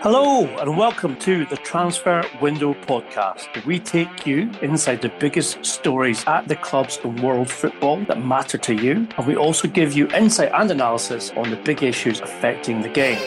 Hello and welcome to the Transfer Window podcast. We take you inside the biggest stories at the clubs in world football that matter to you. And we also give you insight and analysis on the big issues affecting the game.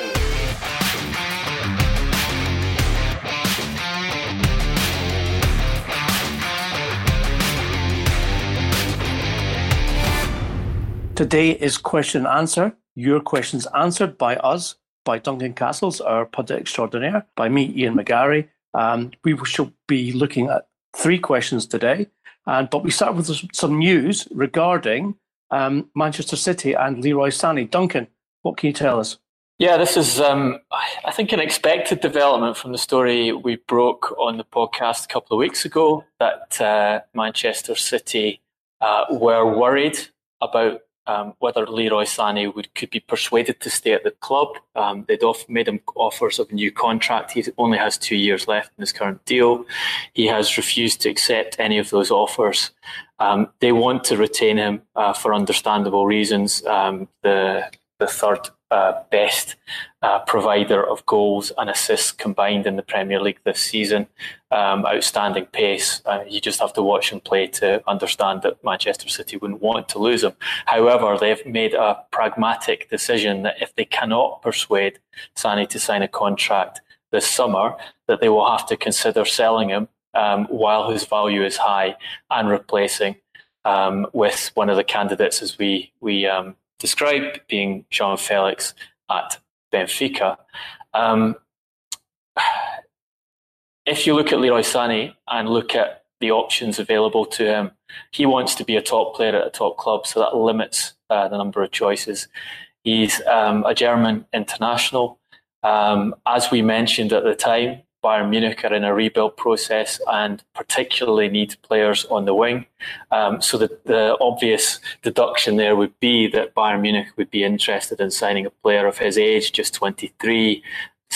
Today is question and answer. Your questions answered by us, by Duncan Castles, our pundit extraordinaire, by me, Ian McGarry. Um, we shall be looking at three questions today, and but we start with some news regarding um, Manchester City and Leroy Sané. Duncan, what can you tell us? Yeah, this is, um, I think, an expected development from the story we broke on the podcast a couple of weeks ago that uh, Manchester City uh, were worried about um, whether Leroy Sané would could be persuaded to stay at the club. Um, they'd off, made him offers of a new contract. He only has two years left in his current deal. He has refused to accept any of those offers. Um, they want to retain him uh, for understandable reasons. Um, the the third uh, best uh, provider of goals and assists combined in the Premier League this season. Um, outstanding pace. Uh, you just have to watch him play to understand that Manchester City wouldn't want to lose him. However, they've made a pragmatic decision that if they cannot persuade Sané to sign a contract this summer, that they will have to consider selling him um, while his value is high and replacing um, with one of the candidates as we we um, described, being João Felix at Benfica. Um, if you look at Leroy Sané and look at the options available to him, he wants to be a top player at a top club, so that limits uh, the number of choices. He's um, a German international. Um, as we mentioned at the time, Bayern Munich are in a rebuild process and particularly need players on the wing. Um, so the, the obvious deduction there would be that Bayern Munich would be interested in signing a player of his age, just 23,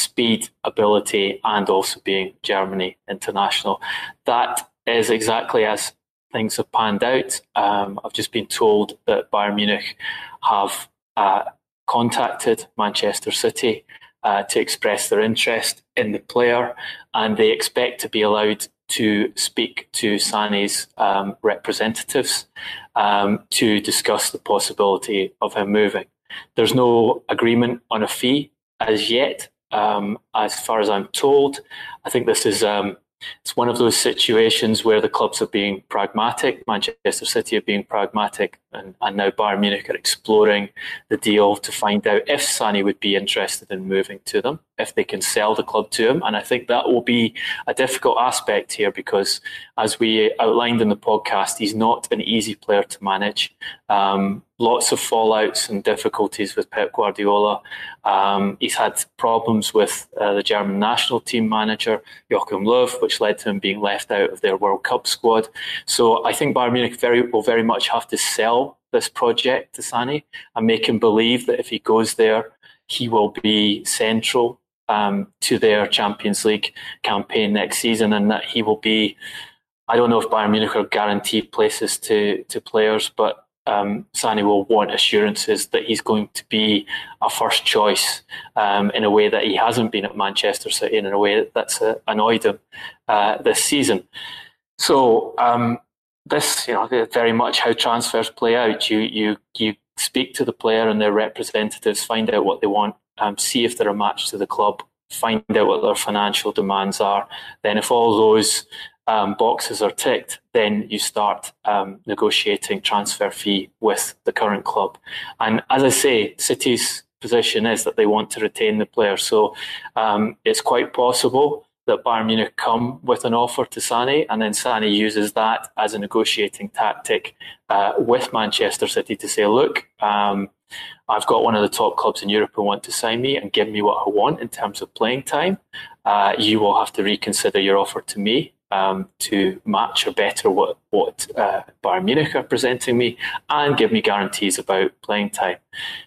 speed, ability, and also being Germany international. That is exactly as things have panned out. Um, I've just been told that Bayern Munich have uh, contacted Manchester City uh, to express their interest in the player, and they expect to be allowed to speak to Sané's um, representatives um, to discuss the possibility of him moving. There's no agreement on a fee as yet, um, as far as I'm told. I think this is um, it's one of those situations where the clubs are being pragmatic. Manchester City are being pragmatic, and, and now Bayern Munich are exploring the deal to find out if Sané would be interested in moving to them, if they can sell the club to him. And I think that will be a difficult aspect here because, as we outlined in the podcast, he's not an easy player to manage. Um, lots of fallouts and difficulties with Pep Guardiola. Um, he's had problems with uh, the German national team manager, Joachim Löw, which led to him being left out of their World Cup squad. So I think Bayern Munich very, will very much have to sell this project to Sané and make him believe that if he goes there, he will be central um, to their Champions League campaign next season and that he will be. I don't know if Bayern Munich are guaranteed places to, to players, but um, Sané will want assurances that he's going to be a first choice um, in a way that he hasn't been at Manchester City and in a way that's uh, annoyed him uh, this season. So um, this, you know, very much how transfers play out. You you you speak to the player and their representatives, find out what they want, um, see if they're a match to the club, find out what their financial demands are. Then, if all those um, boxes are ticked, then you start um, negotiating transfer fee with the current club. And as I say, City's position is that they want to retain the player, so um, it's quite possible that Bayern Munich come with an offer to Sané, and then Sané uses that as a negotiating tactic uh, with Manchester City to say, look, um, I've got one of the top clubs in Europe who want to sign me and give me what I want in terms of playing time. Uh, you will have to reconsider your offer to me um, to match or better what what uh, Bayern Munich are presenting me and give me guarantees about playing time.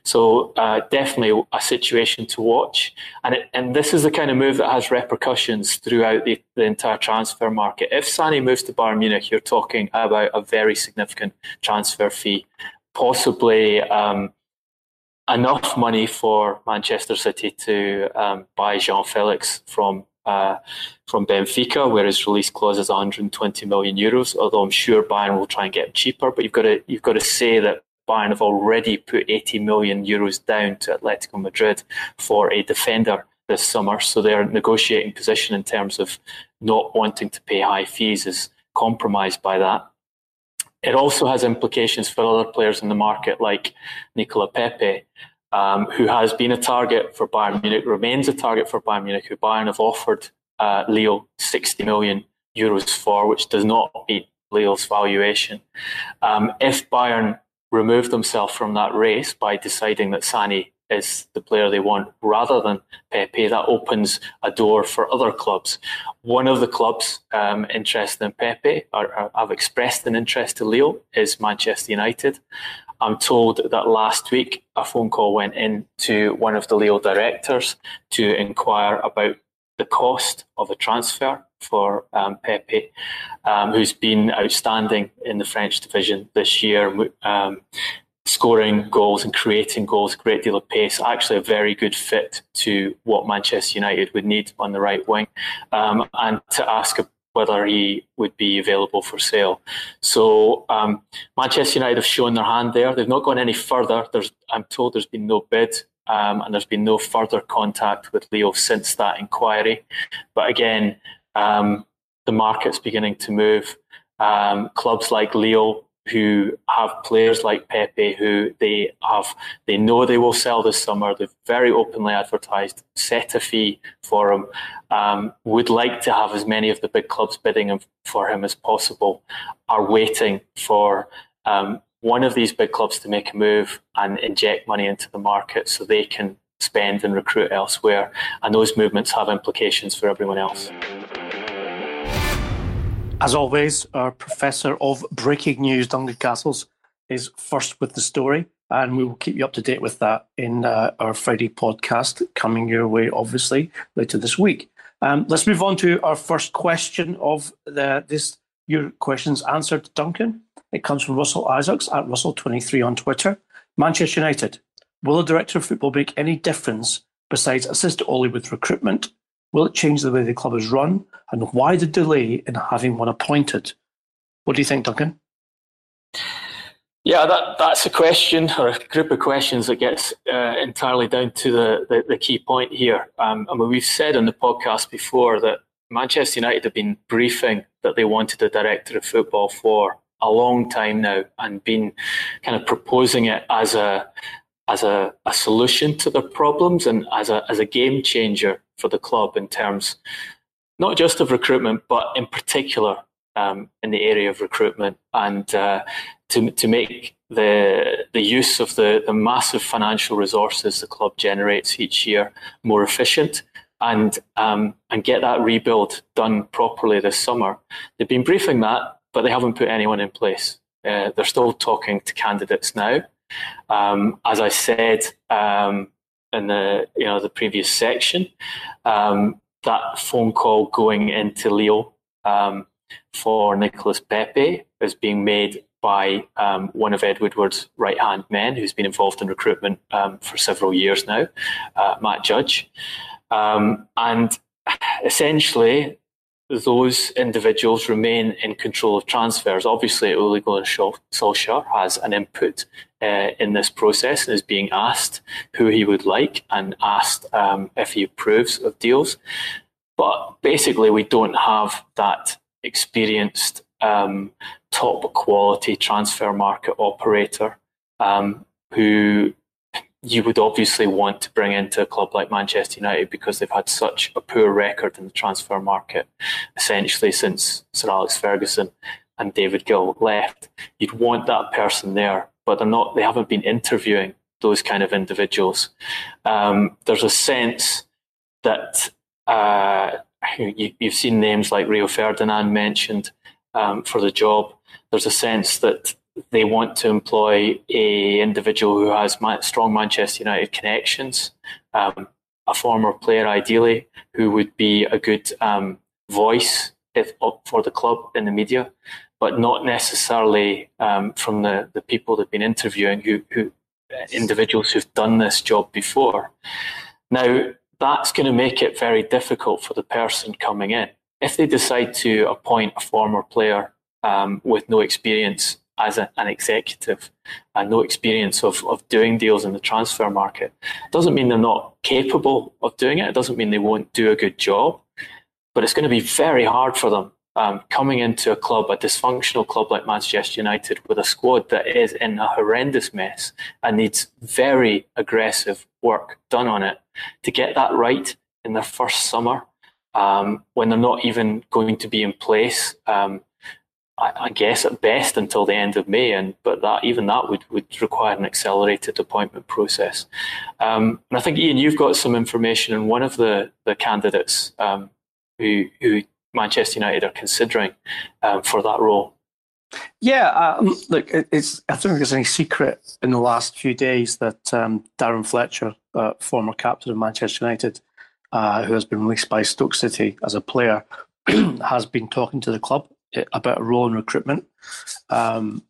So uh, definitely a situation to watch, and it, and this is the kind of move that has repercussions throughout the, the entire transfer market. If Sané moves to Bayern Munich, you're talking about a very significant transfer fee, possibly. Um, enough money for Manchester City to um, buy João Felix from uh, from Benfica, where his release clause is 120 million euros. Although I'm sure Bayern will try and get him cheaper, but you've got to you've got to say that Bayern have already put 80 million euros down to Atletico Madrid for a defender this summer, so their negotiating position in terms of not wanting to pay high fees is compromised by that. It also has implications for other players in the market, like Nicola Pepe, um, who has been a target for Bayern Munich, remains a target for Bayern Munich, who Bayern have offered uh, Lille 60 million euros for, which does not meet Lille's valuation. Um, if Bayern remove themselves from that race by deciding that Sané is the player they want rather than Pepe, that opens a door for other clubs. One of the clubs um, interested in Pepe, or, or have expressed an interest to Lille, is Manchester United. I'm told that last week a phone call went in to one of the Lille directors to inquire about the cost of a transfer for um, Pepe, um, who's been outstanding in the French division this year, um, scoring goals and creating goals, a great deal of pace. Actually, a very good fit to what Manchester United would need on the right wing, um, and to ask whether he would be available for sale. So um, Manchester United have shown their hand there. They've not gone any further. There's, I'm told there's been no bid. Um, and there's been no further contact with Lille since that inquiry. But again, um, the market's beginning to move. Um, clubs like Lille who have players like Pepe who they have they know they will sell this summer. They've very openly advertised, set a fee for him. Um, would like to have as many of the big clubs bidding for him as possible. Are waiting for um, one of these big clubs to make a move and inject money into the market so they can spend and recruit elsewhere. And those movements have implications for everyone else. As always, our professor of breaking news, Duncan Castles, is first with the story, and we will keep you up to date with that in uh, our Friday podcast coming your way, obviously, later this week. Um, let's move on to our first question of the, this your questions answered, Duncan. It comes from Russell Isaacs at Russell23 on Twitter. Manchester United. Will the director of football make any difference besides assist Ole with recruitment Will it change the way the club is run? And why the delay in having one appointed? What do you think, Duncan? Yeah, that, that's a question or a group of questions that gets uh, entirely down to the, the, the key point here. Um, I mean, we've said on the podcast before that Manchester United have been briefing that they wanted a director of football for a long time now and been kind of proposing it as a as a, a solution to their problems and as a as a game changer for the club in terms not just of recruitment, but in particular um, in the area of recruitment and uh, to to make the the use of the, the massive financial resources the club generates each year more efficient and um, and get that rebuild done properly this summer. They've been briefing that, but they haven't put anyone in place. Uh, they're still talking to candidates now. Um, as I said, um, in the you know the previous section. Um, that phone call going into Lille um, for Nicholas Pepe is being made by um, one of Ed Woodward's right hand men, who's been involved in recruitment um, for several years now, uh, Matt Judge, and essentially. Those individuals remain in control of transfers. Obviously, Ole Gunnar Solskjaer has an input uh, in this process and is being asked who he would like and asked um, if he approves of deals. But basically, we don't have that experienced um, top quality transfer market operator um, who you would obviously want to bring into a club like Manchester United because they've had such a poor record in the transfer market, essentially since Sir Alex Ferguson and David Gill left. You'd want that person there, but they're not. They haven't been interviewing those kind of individuals. Um, there's a sense that uh, you, have seen names like Rio Ferdinand mentioned um, for the job. There's a sense that they want to employ a individual who has strong Manchester United connections, um, a former player ideally, who would be a good um, voice if, for the club in the media, but not necessarily um, from the, the people they've been interviewing, who, who individuals who've done this job before. Now, that's going to make it very difficult for the person coming in. If they decide to appoint a former player um, with no experience as a, an executive and no experience of, of doing deals in the transfer market, doesn't mean they're not capable of doing it. It doesn't mean they won't do a good job, but it's going to be very hard for them um, coming into a club, a dysfunctional club like Manchester United, with a squad that is in a horrendous mess and needs very aggressive work done on it to get that right in their first summer um, when they're not even going to be in place. Um, I, I, guess at best until the end of May, and but that even that would, would require an accelerated appointment process. Um, and I think Ian, you've got some information on one of the the candidates um, who who Manchester United are considering um, for that role. Yeah, um, look, it's I don't think there's any secret in the last few days that um, Darren Fletcher, uh, former captain of Manchester United, uh, who has been released by Stoke City as a player, has been talking to the club about a role in recruitment. Um,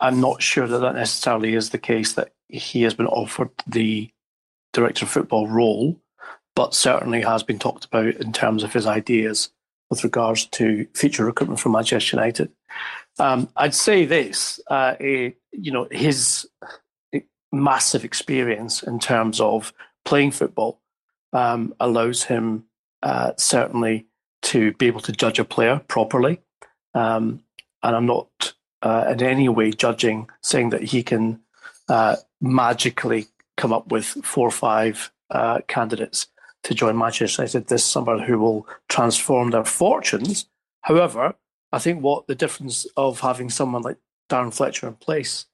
I'm not sure that that necessarily is the case that he has been offered the director of football role, but certainly has been talked about in terms of his ideas with regards to future recruitment for Manchester United. Um, I'd say this, uh, you know, his massive experience in terms of playing football um, allows him uh, certainly to be able to judge a player properly. Um, and I'm not uh, in any way judging, saying that he can uh, magically come up with four or five uh, candidates to join Manchester United this summer who will transform their fortunes. However, I think what the difference of having someone like Darren Fletcher in place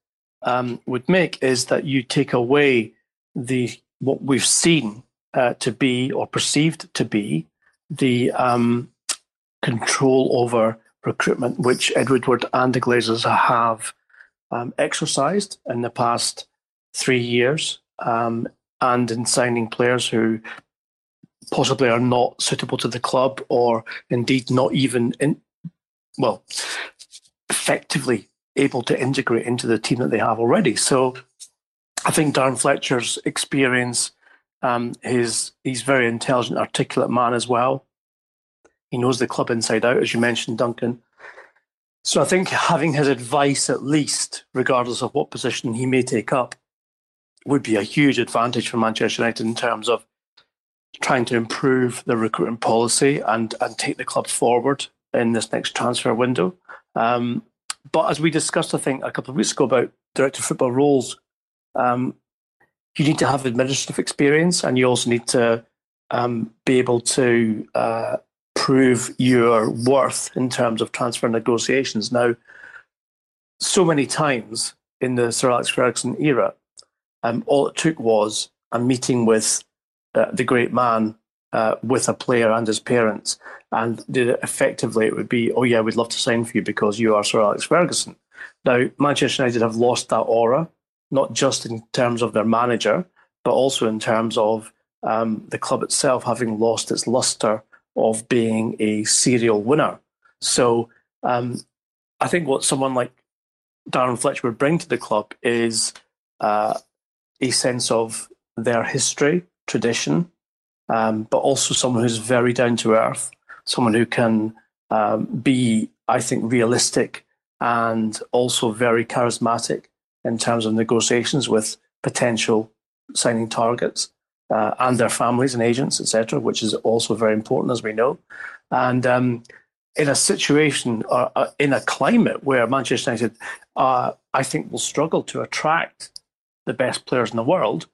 um, would make is that you take away the what we've seen uh, to be or perceived to be the um, control over recruitment, which Edward Woodward and the Glazers have um, exercised in the past three years, um, and in signing players who possibly are not suitable to the club or indeed not even in well effectively able to integrate into the team that they have already. So I think Darren Fletcher's experience, um, his he's very intelligent, articulate man as well. He knows the club inside out, as you mentioned, Duncan. So I think having his advice, at least, regardless of what position he may take up, would be a huge advantage for Manchester United in terms of trying to improve the recruitment policy and and take the club forward in this next transfer window. Um, but as we discussed, I think a couple of weeks ago about director of football roles, um, you need to have administrative experience, and you also need to um, be able to uh, prove your worth in terms of transfer negotiations. Now, so many times in the Sir Alex Ferguson era, um, all it took was a meeting with uh, the great man uh, with a player and his parents, and effectively, it would be, oh yeah, we'd love to sign for you because you are Sir Alex Ferguson. Now, Manchester United have lost that aura, not just in terms of their manager, but also in terms of um, the club itself having lost its luster of being a serial winner. So um, I think what someone like Darren Fletcher would bring to the club is uh, a sense of their history, tradition, um, but also someone who's very down to earth, someone who can um, be, I think, realistic and also very charismatic in terms of negotiations with potential signing targets uh, and their families and agents, etc., which is also very important, as we know. And um, in a situation or uh, in a climate where Manchester United, uh, I think, will struggle to attract the best players in the world,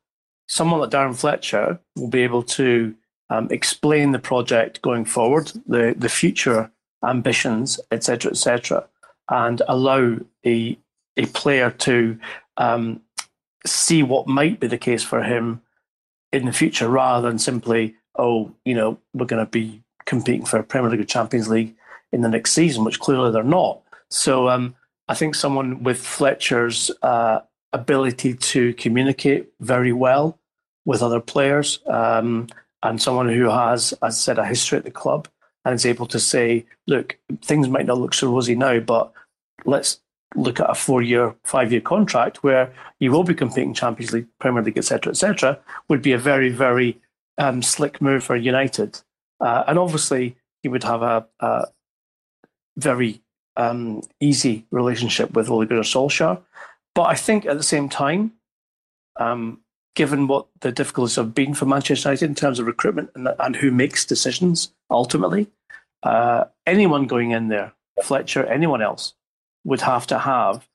someone like Darren Fletcher will be able to um, explain the project going forward, the, the future ambitions, etc., etc., and allow a, a player to um, see what might be the case for him in the future rather than simply, oh, you know, we're going to be competing for a Premier League or Champions League in the next season, which clearly they're not. So um, I think someone with Fletcher's uh, ability to communicate very well with other players um, and someone who has, as I said, a history at the club and is able to say, look, things might not look so rosy now, but let's look at a four-year, five-year contract where you will be competing Champions League, Premier League, etc., etc., would be a very, very um, slick move for United. Uh, and obviously, he would have a, a very um, easy relationship with Ole Gunnar Solskjaer. But I think at the same time, um, given what the difficulties have been for Manchester United in terms of recruitment and, and who makes decisions ultimately, uh, anyone going in there, Fletcher, anyone else, would have to have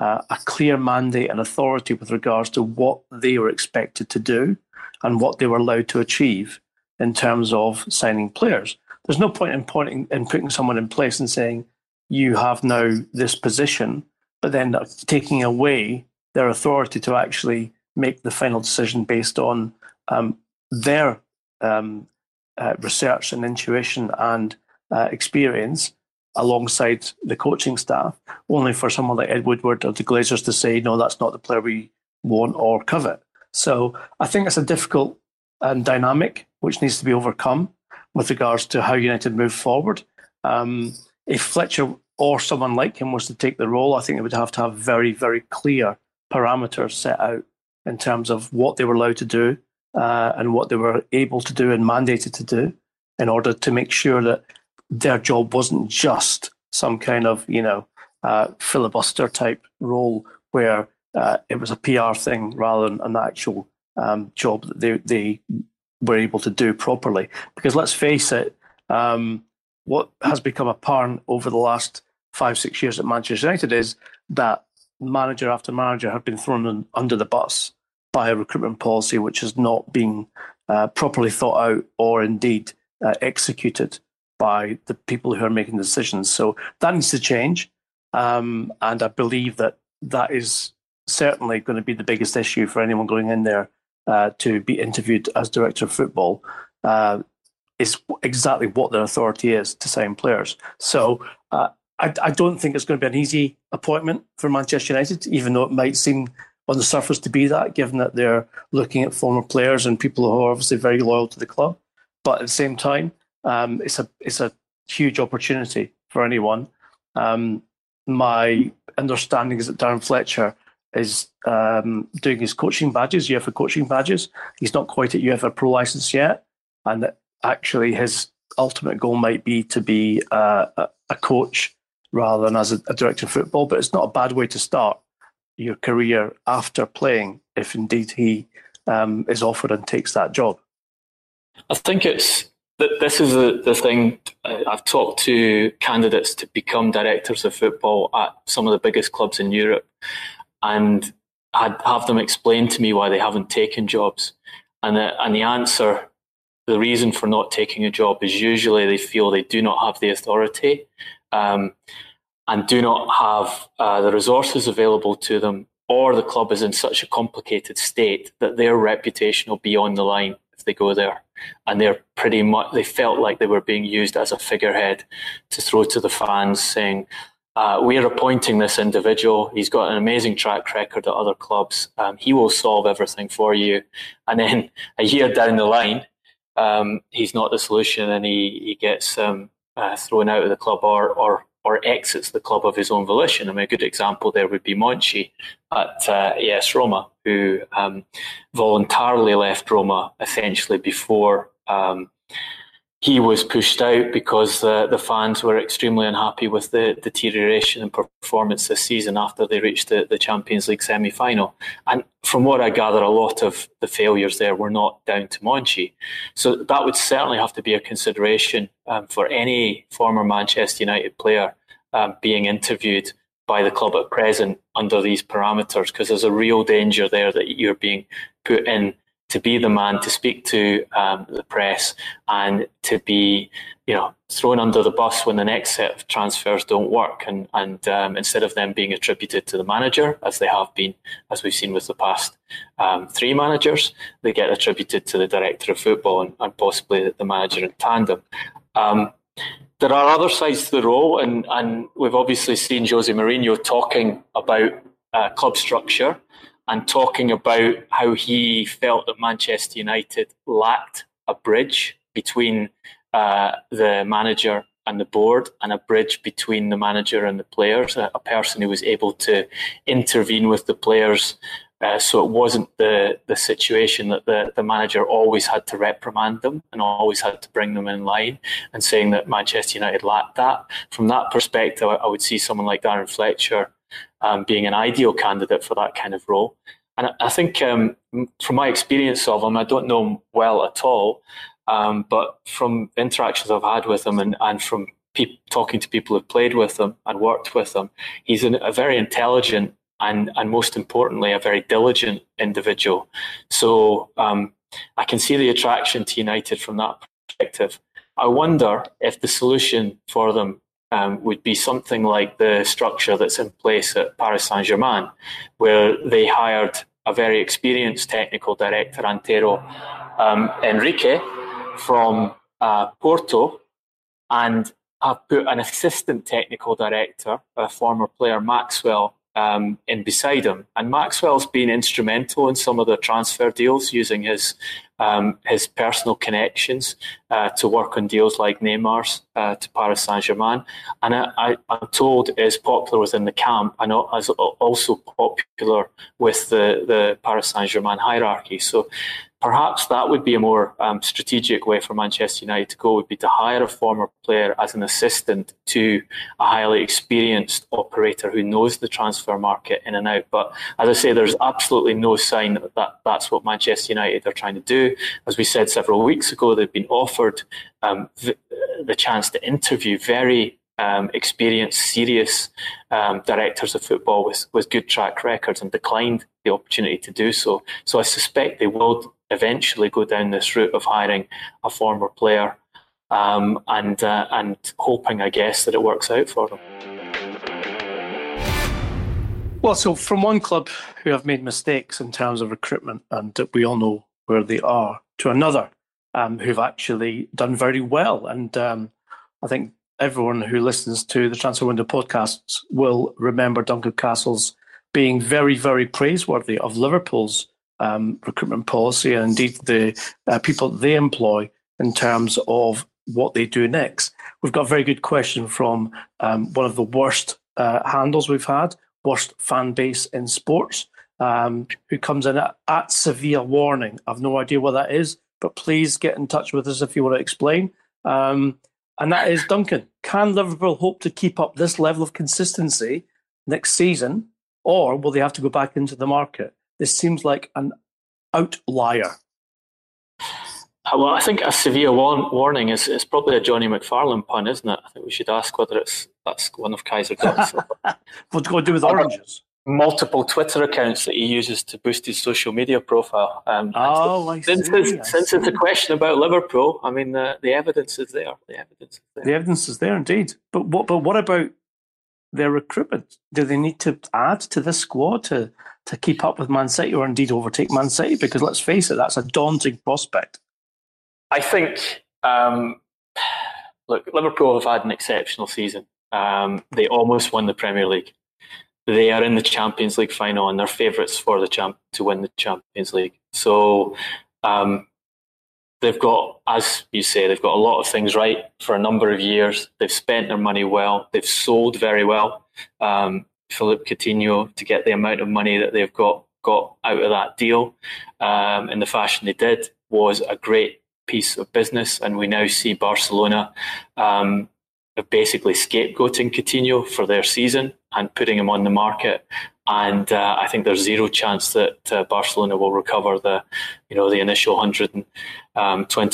uh, a clear mandate and authority with regards to what they were expected to do and what they were allowed to achieve in terms of signing players. There's no point in pointing in putting someone in place and saying you have now this position, but then taking away their authority to actually make the final decision based on um, their um, uh, research and intuition and uh, experience alongside the coaching staff, only for someone like Ed Woodward or the Glazers to say, no, that's not the player we want or covet. So I think it's a difficult um, dynamic which needs to be overcome with regards to how United move forward. Um, if Fletcher or someone like him was to take the role, I think they would have to have very, very clear parameters set out in terms of what they were allowed to do uh, and what they were able to do and mandated to do in order to make sure that their job wasn't just some kind of, you know, uh, filibuster type role where uh, it was a PR thing rather than an actual um, job that they, they were able to do properly. Because let's face it, um, what has become apparent over the last five, six years at Manchester United is that manager after manager have been thrown under the bus by a recruitment policy which has not been uh, properly thought out or indeed uh, executed by the people who are making the decisions. So that needs to change. Um, and I believe that that is certainly going to be the biggest issue for anyone going in there uh, to be interviewed as director of football. Uh, is exactly what their authority is to sign players. So uh, I, I, don't think it's going to be an easy appointment for Manchester United, even though it might seem on the surface to be that, given that they're looking at former players and people who are obviously very loyal to the club. But at the same time, um, it's a it's a huge opportunity for anyone. Um, my understanding is that Darren Fletcher is um, doing his coaching badges, UEFA coaching badges. He's not quite at UEFA Pro license yet, and that actually his ultimate goal might be to be uh, a coach rather than as a, a director of football. But it's not a bad way to start your career after playing, if indeed he um, is offered and takes that job. I think it's this is the, the thing. I've talked to candidates to become directors of football at some of the biggest clubs in Europe, and I'd have them explain to me why they haven't taken jobs. And the, and the answer, the reason for not taking a job is usually they feel they do not have the authority um, and do not have uh, the resources available to them, or the club is in such a complicated state that their reputation will be on the line if they go there. And they're pretty much, they felt like they were being used as a figurehead to throw to the fans saying, uh, we're appointing this individual. He's got an amazing track record at other clubs. Um, he will solve everything for you. And then a year down the line, um, he's not the solution and he, he gets um, uh, thrown out of the club or, or or exits the club of his own volition. I mean, a good example there would be Monchi at uh, Roma, who um, voluntarily left Roma essentially before um, he was pushed out because uh, the fans were extremely unhappy with the deterioration in performance this season after they reached the, the Champions League semi final. And from what I gather, a lot of the failures there were not down to Monchi. So that would certainly have to be a consideration um, for any former Manchester United player um, being interviewed by the club at present under these parameters because there's a real danger there that you're being put in to be the man to speak to um, the press and to be, you know, thrown under the bus when the next set of transfers don't work, and and um, instead of them being attributed to the manager as they have been, as we've seen with the past um, three managers, they get attributed to the director of football and, and possibly the manager in tandem. There are other sides to the role, and, and we've obviously seen Jose Mourinho talking about uh, club structure and talking about how he felt that Manchester United lacked a bridge between uh, the manager and the board and a bridge between the manager and the players, a, a person who was able to intervene with the players. Uh, so it wasn't the, the situation that the, the manager always had to reprimand them and always had to bring them in line and saying that Manchester United lacked that. From that perspective, I, I would see someone like Darren Fletcher um, being an ideal candidate for that kind of role. And I think um, from my experience of him, I don't know him well at all, um, but from interactions I've had with him and, and from pe- talking to people who've played with him and worked with him, he's an, a very intelligent and, and most importantly, a very diligent individual. So um, I can see the attraction to United from that perspective. I wonder if the solution for them um, would be something like the structure that's in place at Paris Saint Germain, where they hired a very experienced technical director, Antero um, Henrique, from uh, Porto, and have put an assistant technical director, a former player Maxwell, um, in beside him. And Maxwell's been instrumental in some of the transfer deals using his um, his personal connections uh, to work on deals like Neymar's uh, to Paris Saint Germain. And I, am told is popular within the camp and is also popular with the, the Paris Saint Germain hierarchy. So perhaps that would be a more um, strategic way for Manchester United to go would be to hire a former player as an assistant to a highly experienced operator who knows the transfer market in and out. But as I say, there's absolutely no sign that, that that's what Manchester United are trying to do. As we said several weeks ago, they've been offered um, the, the chance to interview very um, experienced, serious um, directors of football with, with good track records and declined the opportunity to do so. So I suspect they will eventually go down this route of hiring a former player um, and uh, and hoping, I guess, that it works out for them. Well, so from one club who have made mistakes in terms of recruitment, and we all know where they are, to another um, who've actually done very well. And um, I think everyone who listens to the Transfer Window podcasts will remember Duncan Castles being very, very praiseworthy of Liverpool's um, recruitment policy and indeed the uh, people they employ in terms of what they do next. We've got a very good question from um, one of the worst uh, handles we've had, worst fan base in sports, um, who comes in at, at Sevilla Warning. I've no idea what that is, but please get in touch with us if you want to explain. Um, and that is Duncan. Can Liverpool hope to keep up this level of consistency next season, or will they have to go back into the market? This seems like an outlier. Well, I think a Sevilla warning is, is probably a Johnny McFarlane pun, isn't it? I think we should ask whether it's that's one of Kaiser What's it got to do with oranges? Multiple Twitter accounts that he uses to boost his social media profile. Um, oh, I since, see, it's, I since see. it's a question about Liverpool, I mean, the, the evidence is there. The evidence is there. The evidence is there, indeed. But what? But what about their recruitment? Do they need to add to this squad to to keep up with Man City or indeed overtake Man City? Because let's face it, that's a daunting prospect. I think, um, look, Liverpool have had an exceptional season. Um, they almost won the Premier League. They are in the Champions League final and they're favourites for the champ to win the Champions League. So um, they've got, as you say, they've got a lot of things right for a number of years. They've spent their money well. They've sold very well. Um, Philippe Coutinho to get the amount of money that they've got got out of that deal um, in the fashion they did was a great piece of business, and we now see Barcelona um, basically scapegoating Coutinho for their season and putting him on the market. And uh, I think there's zero chance that uh, Barcelona will recover the, you know, the initial 120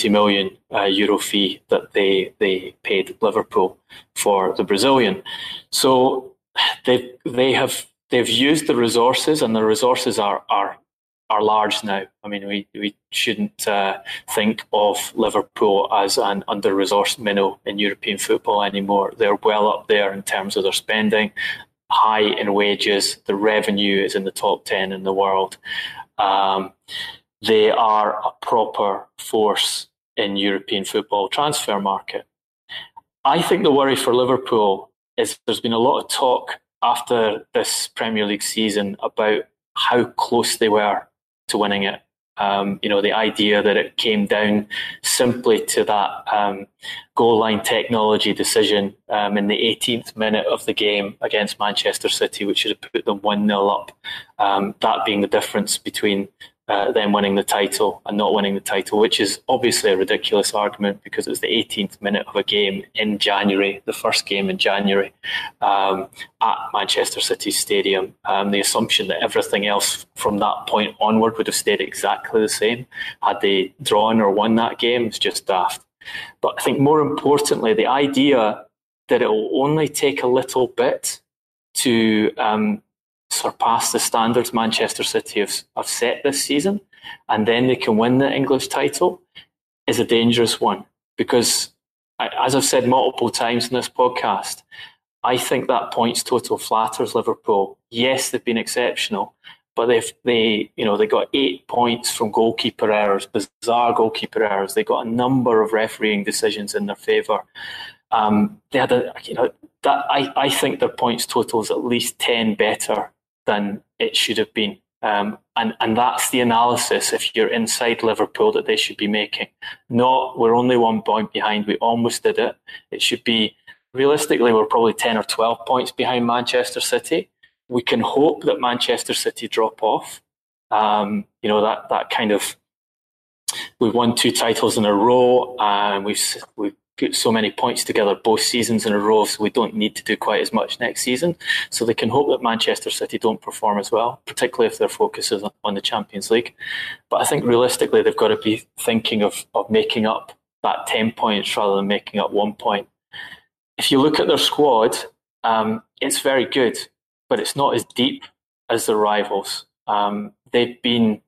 um, million uh, euro fee that they they paid Liverpool for the Brazilian. So they they have they've used the resources, and the resources are are are large now. I mean, we we shouldn't uh, think of Liverpool as an under-resourced minnow in European football anymore. They're well up there in terms of their spending, high in wages. The revenue is in the top ten in the world. Um, they are a proper force in European football transfer market. I think the worry for Liverpool is there's been a lot of talk after this Premier League season about how close they were to winning it. Um, you know, the idea that it came down simply to that um, goal line technology decision um, in the 18th minute of the game against Manchester City, which should have put them 1 0 up. Um, that being the difference between uh, winning the title and not winning the title, which is obviously a ridiculous argument because it was the 18th minute of a game in January, the first game in January um, at Manchester City Stadium. Um, the assumption that everything else from that point onward would have stayed exactly the same had they drawn or won that game is just daft. But I think more importantly, the idea that it will only take a little bit to um, surpass the standards Manchester City have, have set this season, and then they can win the English title, is a dangerous one. Because, as I've said multiple times in this podcast, I think that points total flatters Liverpool. Yes, they've been exceptional, but they've they you know they got eight points from goalkeeper errors, bizarre goalkeeper errors. They got a number of refereeing decisions in their favour. Um, they had a you know that I, I think their points total is at least ten better than it should have been. Um, and, and that's the analysis, if you're inside Liverpool, that they should be making. Not, we're only one point behind, we almost did it. It should be, realistically, we're probably 10 or 12 points behind Manchester City. We can hope that Manchester City drop off. Um, you know, that, that kind of, we've won two titles in a row, and we've, we've put so many points together both seasons in a row, so we don't need to do quite as much next season. So they can hope that Manchester City don't perform as well, particularly if their focus is on the Champions League. But I think realistically, they've got to be thinking of, of making up that 10 points rather than making up one point. If you look at their squad, um, it's very good, but it's not as deep as the rivals. Um, they've been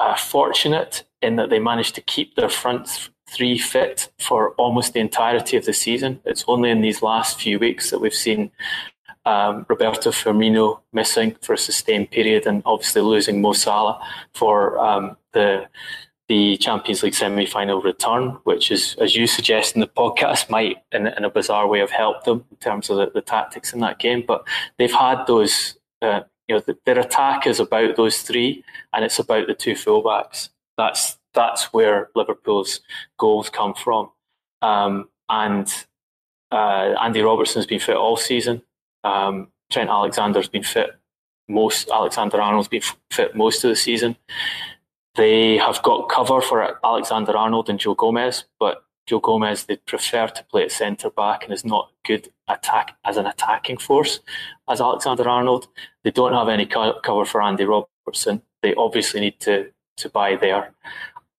uh, fortunate in that they managed to keep their front three fit for almost the entirety of the season. It's only in these last few weeks that we've seen um, Roberto Firmino missing for a sustained period, and obviously losing Mo Salah for um, the the Champions League semi-final return, which is, as you suggest in the podcast, might in, in a bizarre way have helped them in terms of the, the tactics in that game. But they've had those, uh, you know, the, their attack is about those three, and it's about the two fullbacks. That's that's where Liverpool's goals come from. Um, and uh, Andy Robertson's been fit all season. Um, Trent Alexander's been fit most. Alexander Arnold's been fit most of the season. They have got cover for Alexander Arnold and Joe Gomez, but Joe Gomez they prefer to play at centre back and is not good attack as an attacking force as Alexander Arnold. They don't have any co- cover for Andy Robertson. They obviously need to to buy there.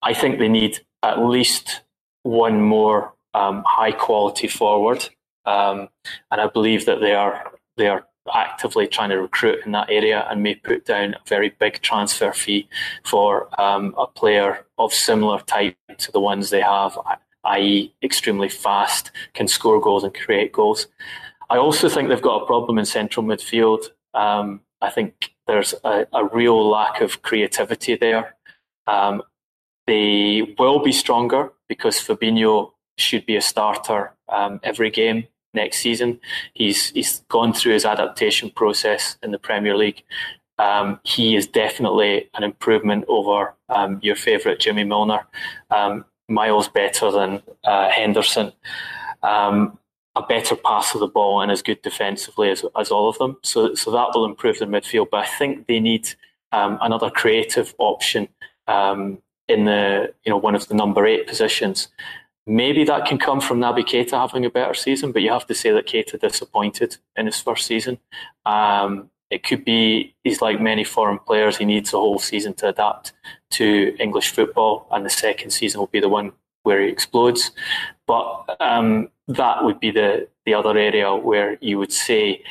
I think they need at least one more um, high quality forward, um, and I believe that they are they are actively trying to recruit in that area and may put down a very big transfer fee for um, a player of similar type to the ones they have, i.e., extremely fast, can score goals and create goals. I also think they've got a problem in central midfield. Um, I think there's a, a, real lack of creativity there. Um, they will be stronger because Fabinho should be a starter um, every game next season. He's he's gone through his adaptation process in the Premier League. Um, he is definitely an improvement over um, your favourite Jimmy Milner. Um, miles better than uh, Henderson. Um, a better pass of the ball and as good defensively as, as all of them. So, so that will improve the midfield. But I think they need um, another creative option um, in the you know one of the number eight positions. Maybe that can come from Naby Keita having a better season, but you have to say that Keita disappointed in his first season. Um, it could be he's like many foreign players; he needs a whole season to adapt to English football, and the second season will be the one where he explodes. But um, that would be the the other area where you would say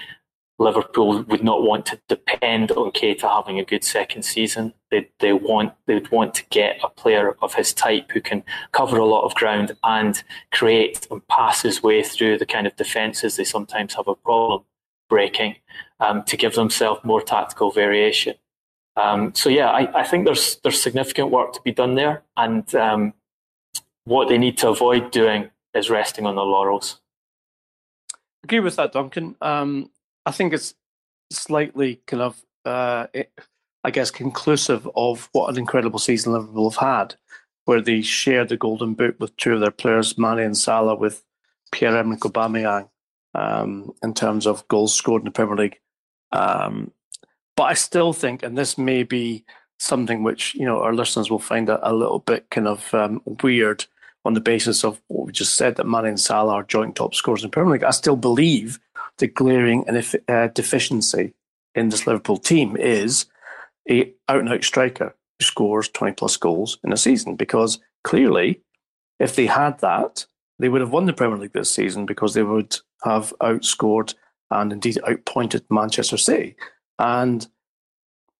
Liverpool would not want to depend on Keita having a good second season. They they want they would want to get a player of his type who can cover a lot of ground and create and pass his way through the kind of defences they sometimes have a problem breaking um, to give themselves more tactical variation. Um, so yeah, I, I, think there's there's significant work to be done there, and um, what they need to avoid doing is resting on their laurels. Agree with that, Duncan. Um, I think it's slightly kind of, uh, it, I guess, conclusive of what an incredible season Liverpool have had, where they shared the golden boot with two of their players, Mane and Salah, with Pierre-Emerick Aubameyang, um, in terms of goals scored in the Premier League. Um, but I still think, and this may be something which you know our listeners will find a, a little bit kind of um, weird on the basis of what we just said that Mane and Salah are joint top scorers in Premier League. I still believe the glaring uh, deficiency in this Liverpool team is a out and out striker who scores 20 plus goals in a season because clearly if they had that they would have won the Premier League this season because they would have outscored and indeed outpointed Manchester City. And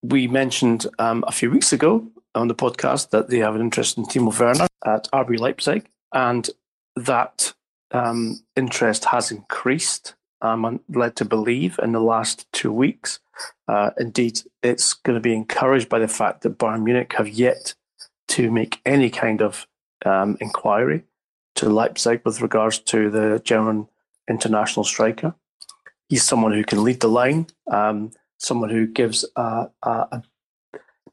we mentioned um, a few weeks ago on the podcast that they have an interest in Timo Werner at RB Leipzig, and that um, interest has increased. I'm led to believe in the last two weeks. Uh, indeed, it's going to be encouraged by the fact that Bayern Munich have yet to make any kind of um, inquiry to Leipzig with regards to the German international striker. He's someone who can lead the line, um, someone who gives a, a, a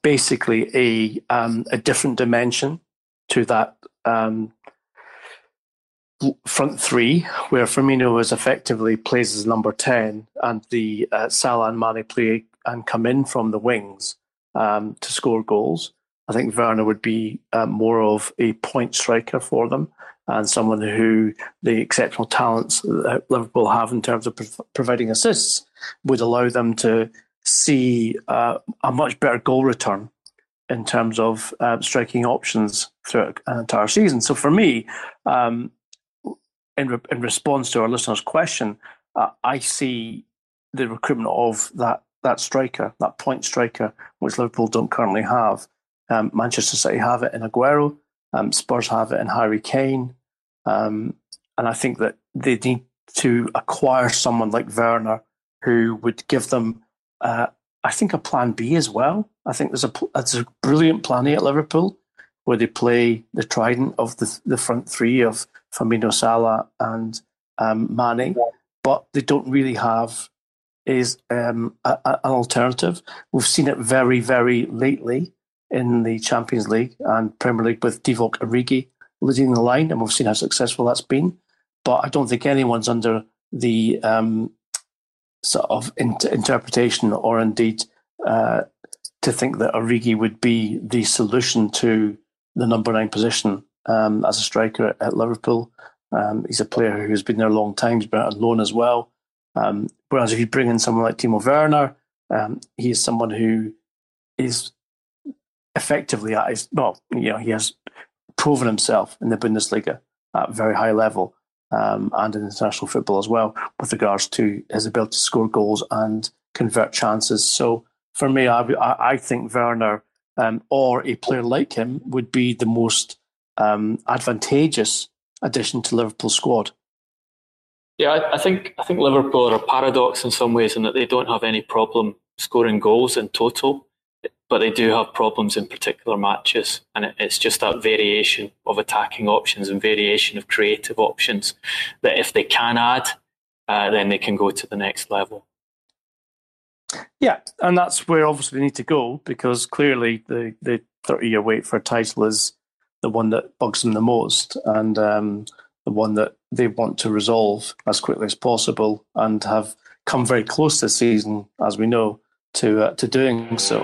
basically a um, a different dimension to that um, front three, where Firmino is effectively plays as number ten, and the uh, Salah and Mane play and come in from the wings um, to score goals. I think Werner would be uh, more of a point striker for them and someone who the exceptional talents that Liverpool have in terms of pro- providing assists would allow them to see uh, a much better goal return in terms of uh, striking options throughout an entire season. So for me, um, in, re- in response to our listener's question, uh, I see the recruitment of that that striker, that point striker, which Liverpool don't currently have. Um, Manchester City have it in Aguero. Um, Spurs have it in Harry Kane. Um, and I think that they need to acquire someone like Werner who would give them uh, I think a plan B as well. I think there's a there's a brilliant plan A at Liverpool where they play the trident of the the front three of Firmino, Salah, and um, Mane, but they don't really have is um, a, a, an alternative. We've seen it very, very lately in the Champions League and Premier League with Divock Origi leading the line, and we've seen how successful that's been. But I don't think anyone's under the um, sort of in- interpretation or indeed uh, to think that Origi would be the solution to the number nine position um, as a striker at Liverpool. Um, he's a player who's been there a long time. He's been on loan as well. Um, whereas if you bring in someone like Timo Werner, um, he is someone who is effectively at his well, you know, he has proven himself in the Bundesliga at very high level um, and in international football as well, with regards to his ability to score goals and convert chances. So for me, I, I think Werner um, or a player like him would be the most um, advantageous addition to Liverpool's squad. Yeah, I, I, think I think Liverpool are a paradox in some ways in that they don't have any problem scoring goals in total but they do have problems in particular matches. And it's just that variation of attacking options and variation of creative options that if they can add, uh, then they can go to the next level. Yeah, and that's where obviously they need to go because clearly the, the 30 year wait for a title is the one that bugs them the most and um, the one that they want to resolve as quickly as possible and have come very close this season, as we know, to, uh, to doing so.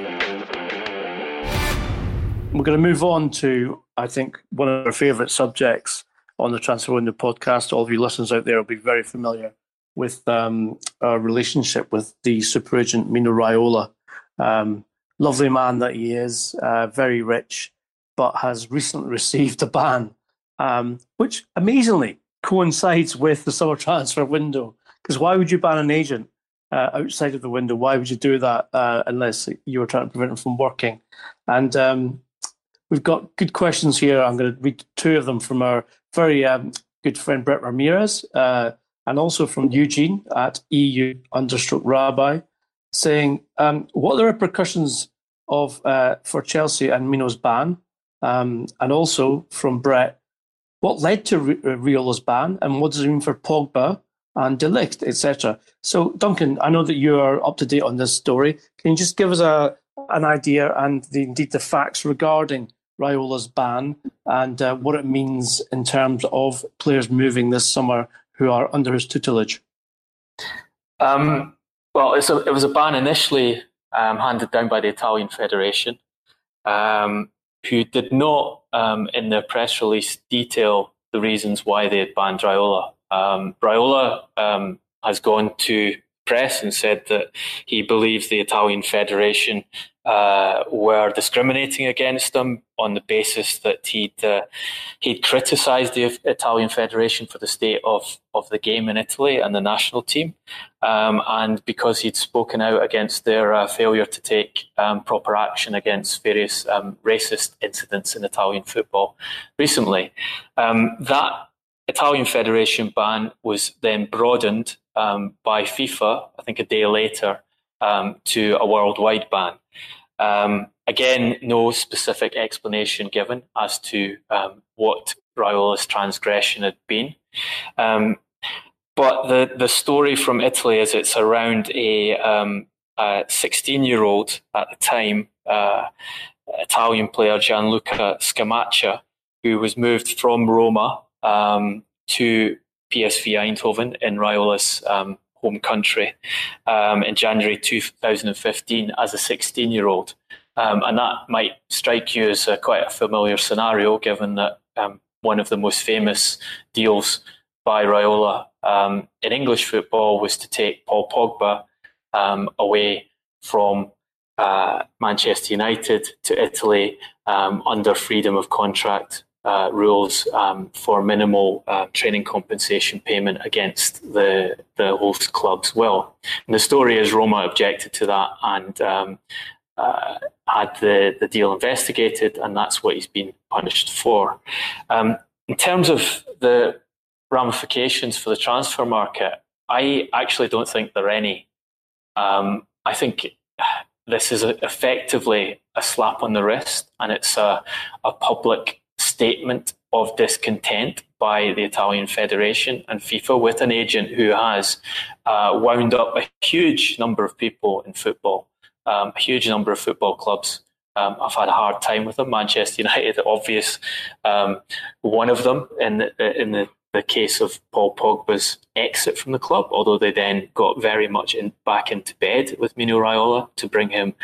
We're going to move on to, I think, one of our favourite subjects on the Transfer Window podcast. All of you listeners out there will be very familiar with um, our relationship with the super agent Mino Raiola. Um, lovely man that he is, uh, very rich, but has recently received a ban, um, which amazingly coincides with the summer transfer window. Because why would you ban an agent uh, outside of the window. Why would you do that uh, unless you were trying to prevent him from working? And um, we've got good questions here. I'm going to read two of them from our very um, good friend Brett Ramirez, uh, and also from Eugene at EU understroke Rabbi, saying, um, "What are the repercussions of uh, for Chelsea and Mino's ban?" Um, and also from Brett, what led to Raiola's ban, and what does it mean for Pogba and De Ligt, etc. So, Duncan, I know that you are up to date on this story. Can you just give us a an idea and the, indeed the facts regarding Raiola's ban and uh, what it means in terms of players moving this summer who are under his tutelage? Um, well, a, it was a ban initially um, handed down by the Italian Federation, um, who did not, um, in their press release, detail the reasons why they had banned Raiola. Um, Raiola um, has gone to press and said that he believes the Italian Federation uh, were discriminating against him on the basis that he'd uh, he'd criticised the Italian Federation for the state of of the game in Italy and the national team, um, and because he'd spoken out against their uh, failure to take um, proper action against various um, racist incidents in Italian football recently. Um, that Italian Federation ban was then broadened um, by FIFA, I think a day later, um, to a worldwide ban. Um, again, no specific explanation given as to um, what Raiola's transgression had been. Um, but the, the story from Italy is it's around a, um, 16 year old at the time, uh, Italian player Gianluca Scamacca, who was moved from Roma um, to PSV Eindhoven in Raiola's um, home country um, in January 2015 as a 16 year old. Um, and that might strike you as a, quite a familiar scenario, given that um, one of the most famous deals by Raiola um, in English football was to take Paul Pogba um, away from uh, Manchester United to Italy um, under freedom of contract uh, rules um, for minimal uh, training compensation payment against the the host club's will. And the story is Roma objected to that and um, uh, had the, the deal investigated, and that's what he's been punished for. Um, in terms of the ramifications for the transfer market, I actually don't think there are any. Um, I think this is a, effectively a slap on the wrist, and it's a, a public statement of discontent by the Italian Federation and FIFA with an agent who has uh, wound up a huge number of people in football, um, a huge number of football clubs. Um, I've had a hard time with them. Manchester United, obvious um, one of them in the, in the, the case of Paul Pogba's exit from the club. Although they then got very much in, back into bed with Mino Raiola to bring him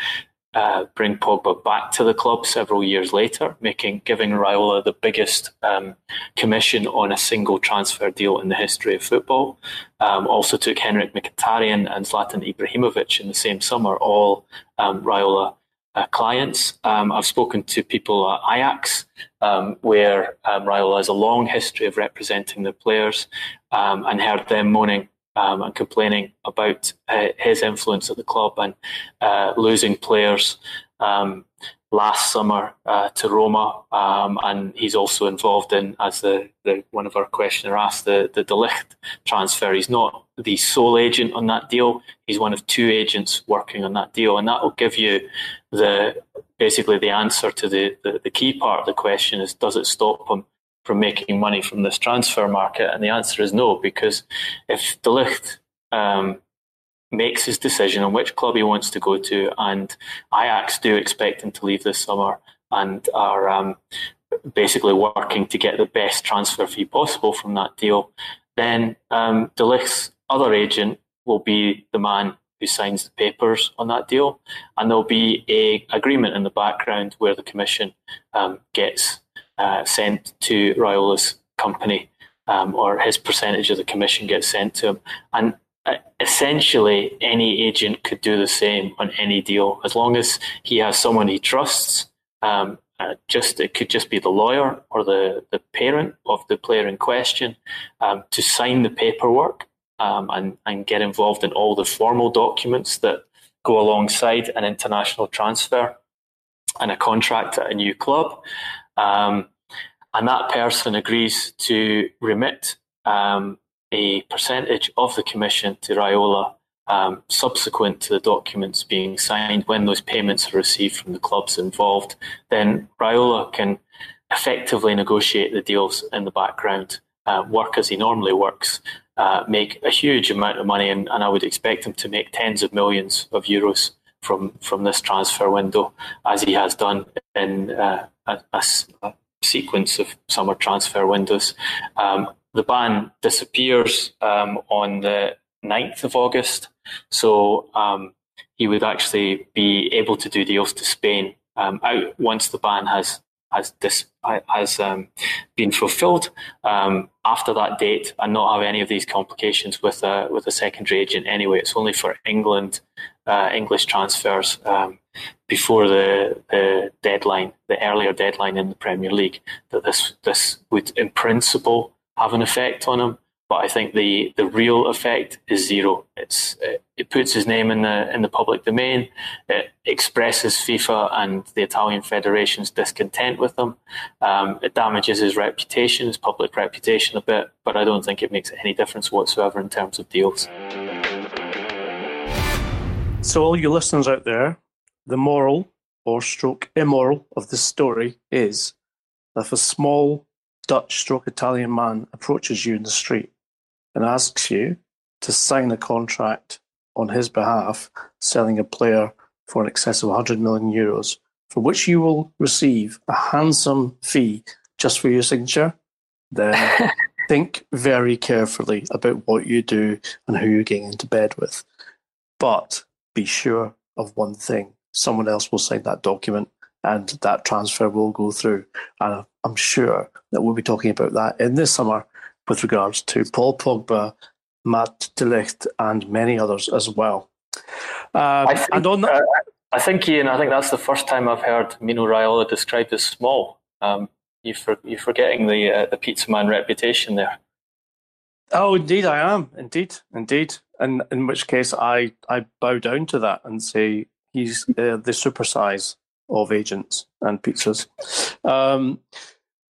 uh, bring Pogba back to the club several years later, making giving Raiola the biggest um, commission on a single transfer deal in the history of football. Um, also took Henrik Mkhitaryan and Zlatan Ibrahimovic in the same summer, all um, Raiola uh, clients. Um, I've spoken to people at Ajax, um, where um, Raiola has a long history of representing the players, and heard them moaning um, and complaining about uh, his influence at the club and uh, losing players um, last summer uh, to Roma. Um, and he's also involved in, as the, the one of our questioner asked, the, the De Ligt transfer. He's not the sole agent on that deal. He's one of two agents working on that deal. And that will give you the basically the answer to the, the, the key part of the question is does it stop him from making money from this transfer market? And the answer is no, because if De Ligt um, makes his decision on which club he wants to go to, and Ajax do expect him to leave this summer and are um, basically working to get the best transfer fee possible from that deal, then um, De Ligt's other agent will be the man who signs the papers on that deal, and there'll be a agreement in the background where the commission um, gets uh, sent to Raiola's company, um, or his percentage of the commission gets sent to him. And uh, essentially, any agent could do the same on any deal as long as he has someone he trusts. Um, uh, just it could just be the lawyer or the, the parent of the player in question um, to sign the paperwork um, and, and get involved in all the formal documents that go alongside an international transfer and a contract at a new club. Um, and that person agrees to remit um, a percentage of the commission to Raiola um, subsequent to the documents being signed, when those payments are received from the clubs involved, then Raiola can effectively negotiate the deals in the background, uh, work as he normally works, uh, make a huge amount of money, and, and I would expect him to make tens of millions of euros from from this transfer window, as he has done in uh, a, a, sequence of summer transfer windows. Um, the ban disappears um, on the 9th of August, so um, he would actually be able to do deals to Spain um, out once the ban has has this has um, been fulfilled um, after that date and not have any of these complications with a with a secondary agent anyway. It's only for England uh, English transfers um, before the the deadline, the earlier deadline in the Premier League, that this this would in principle have an effect on him. But I think the, the real effect is zero. It's it, it puts his name in the in the public domain. It expresses FIFA and the Italian federation's discontent with him. Um, it damages his reputation, his public reputation a bit. But I don't think it makes any difference whatsoever in terms of deals. So, all you listeners out there, the moral or stroke immoral of this story is that if a small Dutch stroke Italian man approaches you in the street and asks you to sign a contract on his behalf, selling a player for an excess of 100 million euros, for which you will receive a handsome fee just for your signature, then think very carefully about what you do and who you're getting into bed with. But be sure of one thing someone else will sign that document and that transfer will go through. And I'm sure that we'll be talking about that in this summer with regards to Paul Pogba, Matt de Ligt, and many others as well. Um, I, think, and on that, uh, I think, Ian, I think that's the first time I've heard Mino Raiola described as small. Um, you for, you're forgetting the uh, the pizza man reputation there. Oh, indeed, I am. Indeed, indeed. And in which case, I, I bow down to that and say he's uh, the super size of agents and pizzas. Um,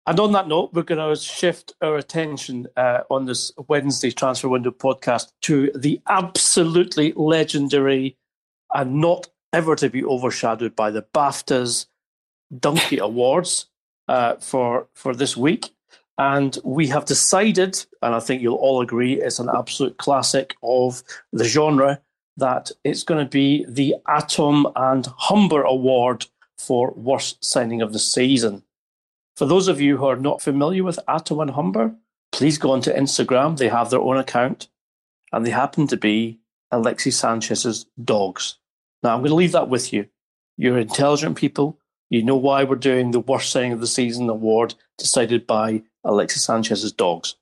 and on that note, we're going to shift our attention uh, on this Wednesday Transfer Window podcast to the absolutely legendary and not ever to be overshadowed by the BAFTAs Donkey Awards uh, for for this week. And we have decided, and I think you'll all agree, it's an absolute classic of the genre, that it's going to be the Atom and Humber Award for Worst Signing of the Season. For those of you who are not familiar with Atom and Humber, please go onto Instagram. They have their own account, and they happen to be Alexis Sanchez's dogs. Now, I'm going to leave that with you. You're intelligent people. You know why we're doing the Worst Signing of the Season award decided by Alexis Sanchez's dogs.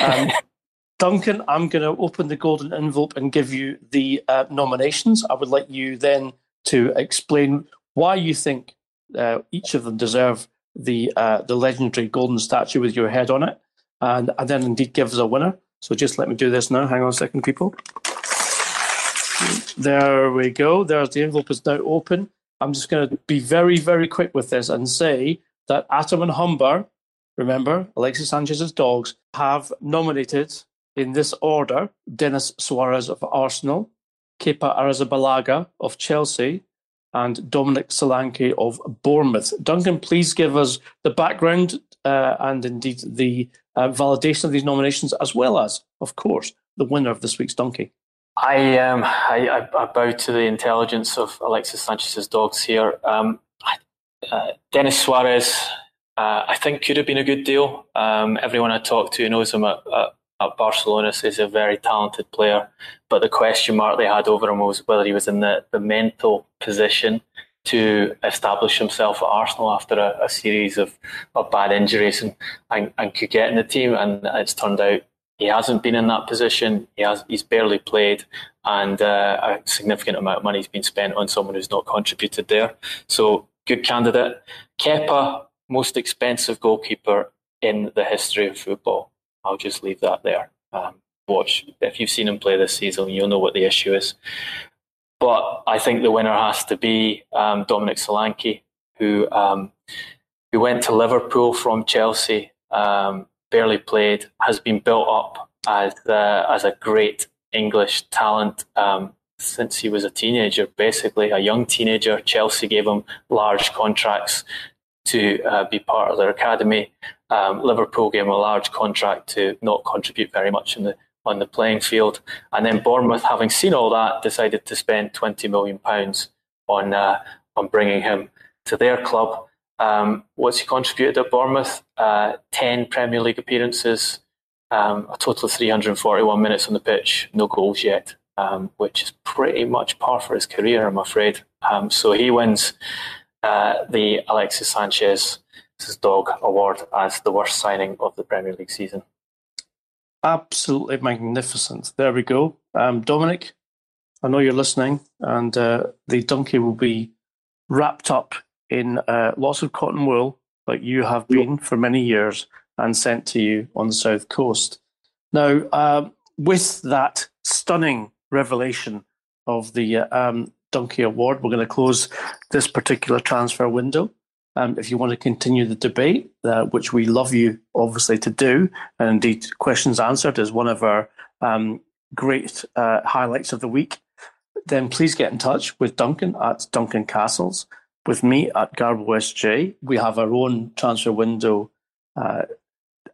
Um, Duncan, I'm going to open the golden envelope and give you the uh, nominations. I would like you then to explain why you think uh, each of them deserve the uh, the legendary golden statue with your head on it, and, and then indeed give us a winner. So just let me do this now. Hang on a second, people. There we go. There's the envelope is now open. I'm just going to be very, very quick with this and say that Atom and Humber remember, Alexis Sanchez's dogs have nominated in this order Denis Suarez of Arsenal, Kepa Arrizabalaga of Chelsea, and Dominic Solanke of Bournemouth. Duncan, please give us the background uh, and indeed the uh, validation of these nominations, as well as, of course, the winner of this week's Donkey. I, um, I, I bow to the intelligence of Alexis Sanchez's dogs here. Um, uh, Denis Suarez uh, I think could have been a good deal. Um, everyone I talked to knows him at, at, at Barcelona says he's a very talented player, but the question mark they had over him was whether he was in the, the mental position to establish himself at Arsenal after a, a series of, of bad injuries and, and, and could get in the team. And it's turned out he hasn't been in that position. He has he's barely played, and uh, a significant amount of money has been spent on someone who's not contributed there. So good candidate. Kepa most expensive goalkeeper in the history of football. I'll just leave that there. Um, watch, if you've seen him play this season, you'll know what the issue is. But I think the winner has to be um, Dominic Solanke, who um, who went to Liverpool from Chelsea, um, barely played, has been built up as uh, as a great English talent um, since he was a teenager, basically a young teenager. Chelsea gave him large contracts to uh, be part of their academy. Um, Liverpool gave him a large contract to not contribute very much in the on the playing field, and then Bournemouth, having seen all that, decided to spend twenty million pounds on uh, on bringing him to their club. Um, what's he contributed at Bournemouth? Uh, Ten Premier League appearances, um, a total of 341 minutes on the pitch, no goals yet, um, which is pretty much par for his career, I'm afraid. Um, so he wins uh, the Alexis Sanchez Dog Award as the worst signing of the Premier League season. Absolutely magnificent. There we go. Um, Dominic, I know you're listening, and uh, the donkey will be wrapped up in uh, lots of cotton wool, like you have been for many years, and sent to you on the south coast. Now, uh, with that stunning revelation of the uh, um, Donkey Award, we're going to close this particular transfer window. Um, if you want to continue the debate, uh, which we love you obviously to do, and indeed questions answered is one of our um, great uh, highlights of the week, then please get in touch with Duncan at Duncan Castles, with me at Garbo SJ. We have our own transfer window uh,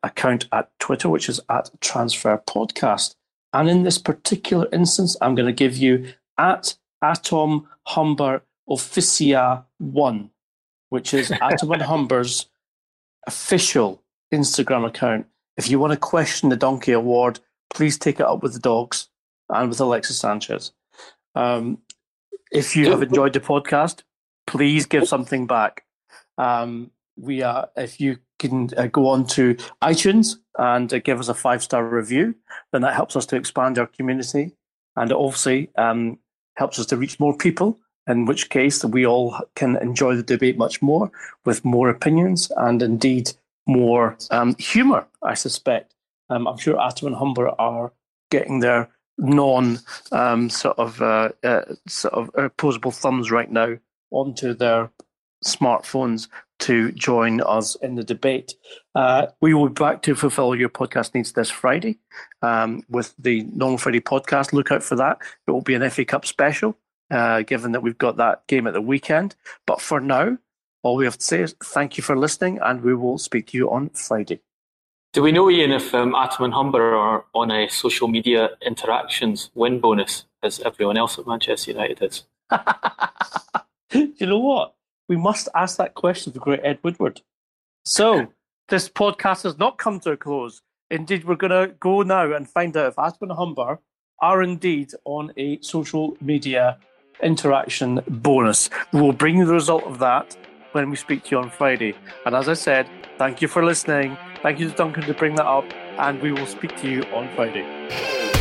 account at Twitter, which is at Transfer Podcast. And in this particular instance, I'm going to give you at Atom Humber Officia One which is Atom and Humber's official Instagram account. If you want to question the Donkey Award, please take it up with the dogs and with Alexis Sanchez. Um, if you have enjoyed the podcast, please give something back. Um, we are, if you can uh, go on to iTunes and uh, give us a five star review, then that helps us to expand our community and obviously um, helps us to reach more people in which case we all can enjoy the debate much more with more opinions and indeed more um, humour, I suspect. Um, I'm sure Atom and Humber are getting their non um, sort of uh, uh, sort of opposable thumbs right now onto their smartphones to join us in the debate. Uh, we will be back to fulfill your podcast needs this Friday um, with the Normal Friday podcast. Look out for that. It will be an FA Cup special uh, given that we've got that game at the weekend. But for now, all we have to say is thank you for listening, and we will speak to you on Friday. Do we know, Ian, if um, Atom and Humber are on a social media interactions win bonus as everyone else at Manchester United is? Do you know what? We must ask that question to great Ed Woodward. So, this podcast has not come to a close. Indeed, we're going to go now and find out if Atom and Humber are indeed on a social media interaction bonus. We will bring you the result of that when we speak to you on Friday. And as I said, thank you for listening. Thank you to Duncan to bring that up, and we will speak to you on Friday.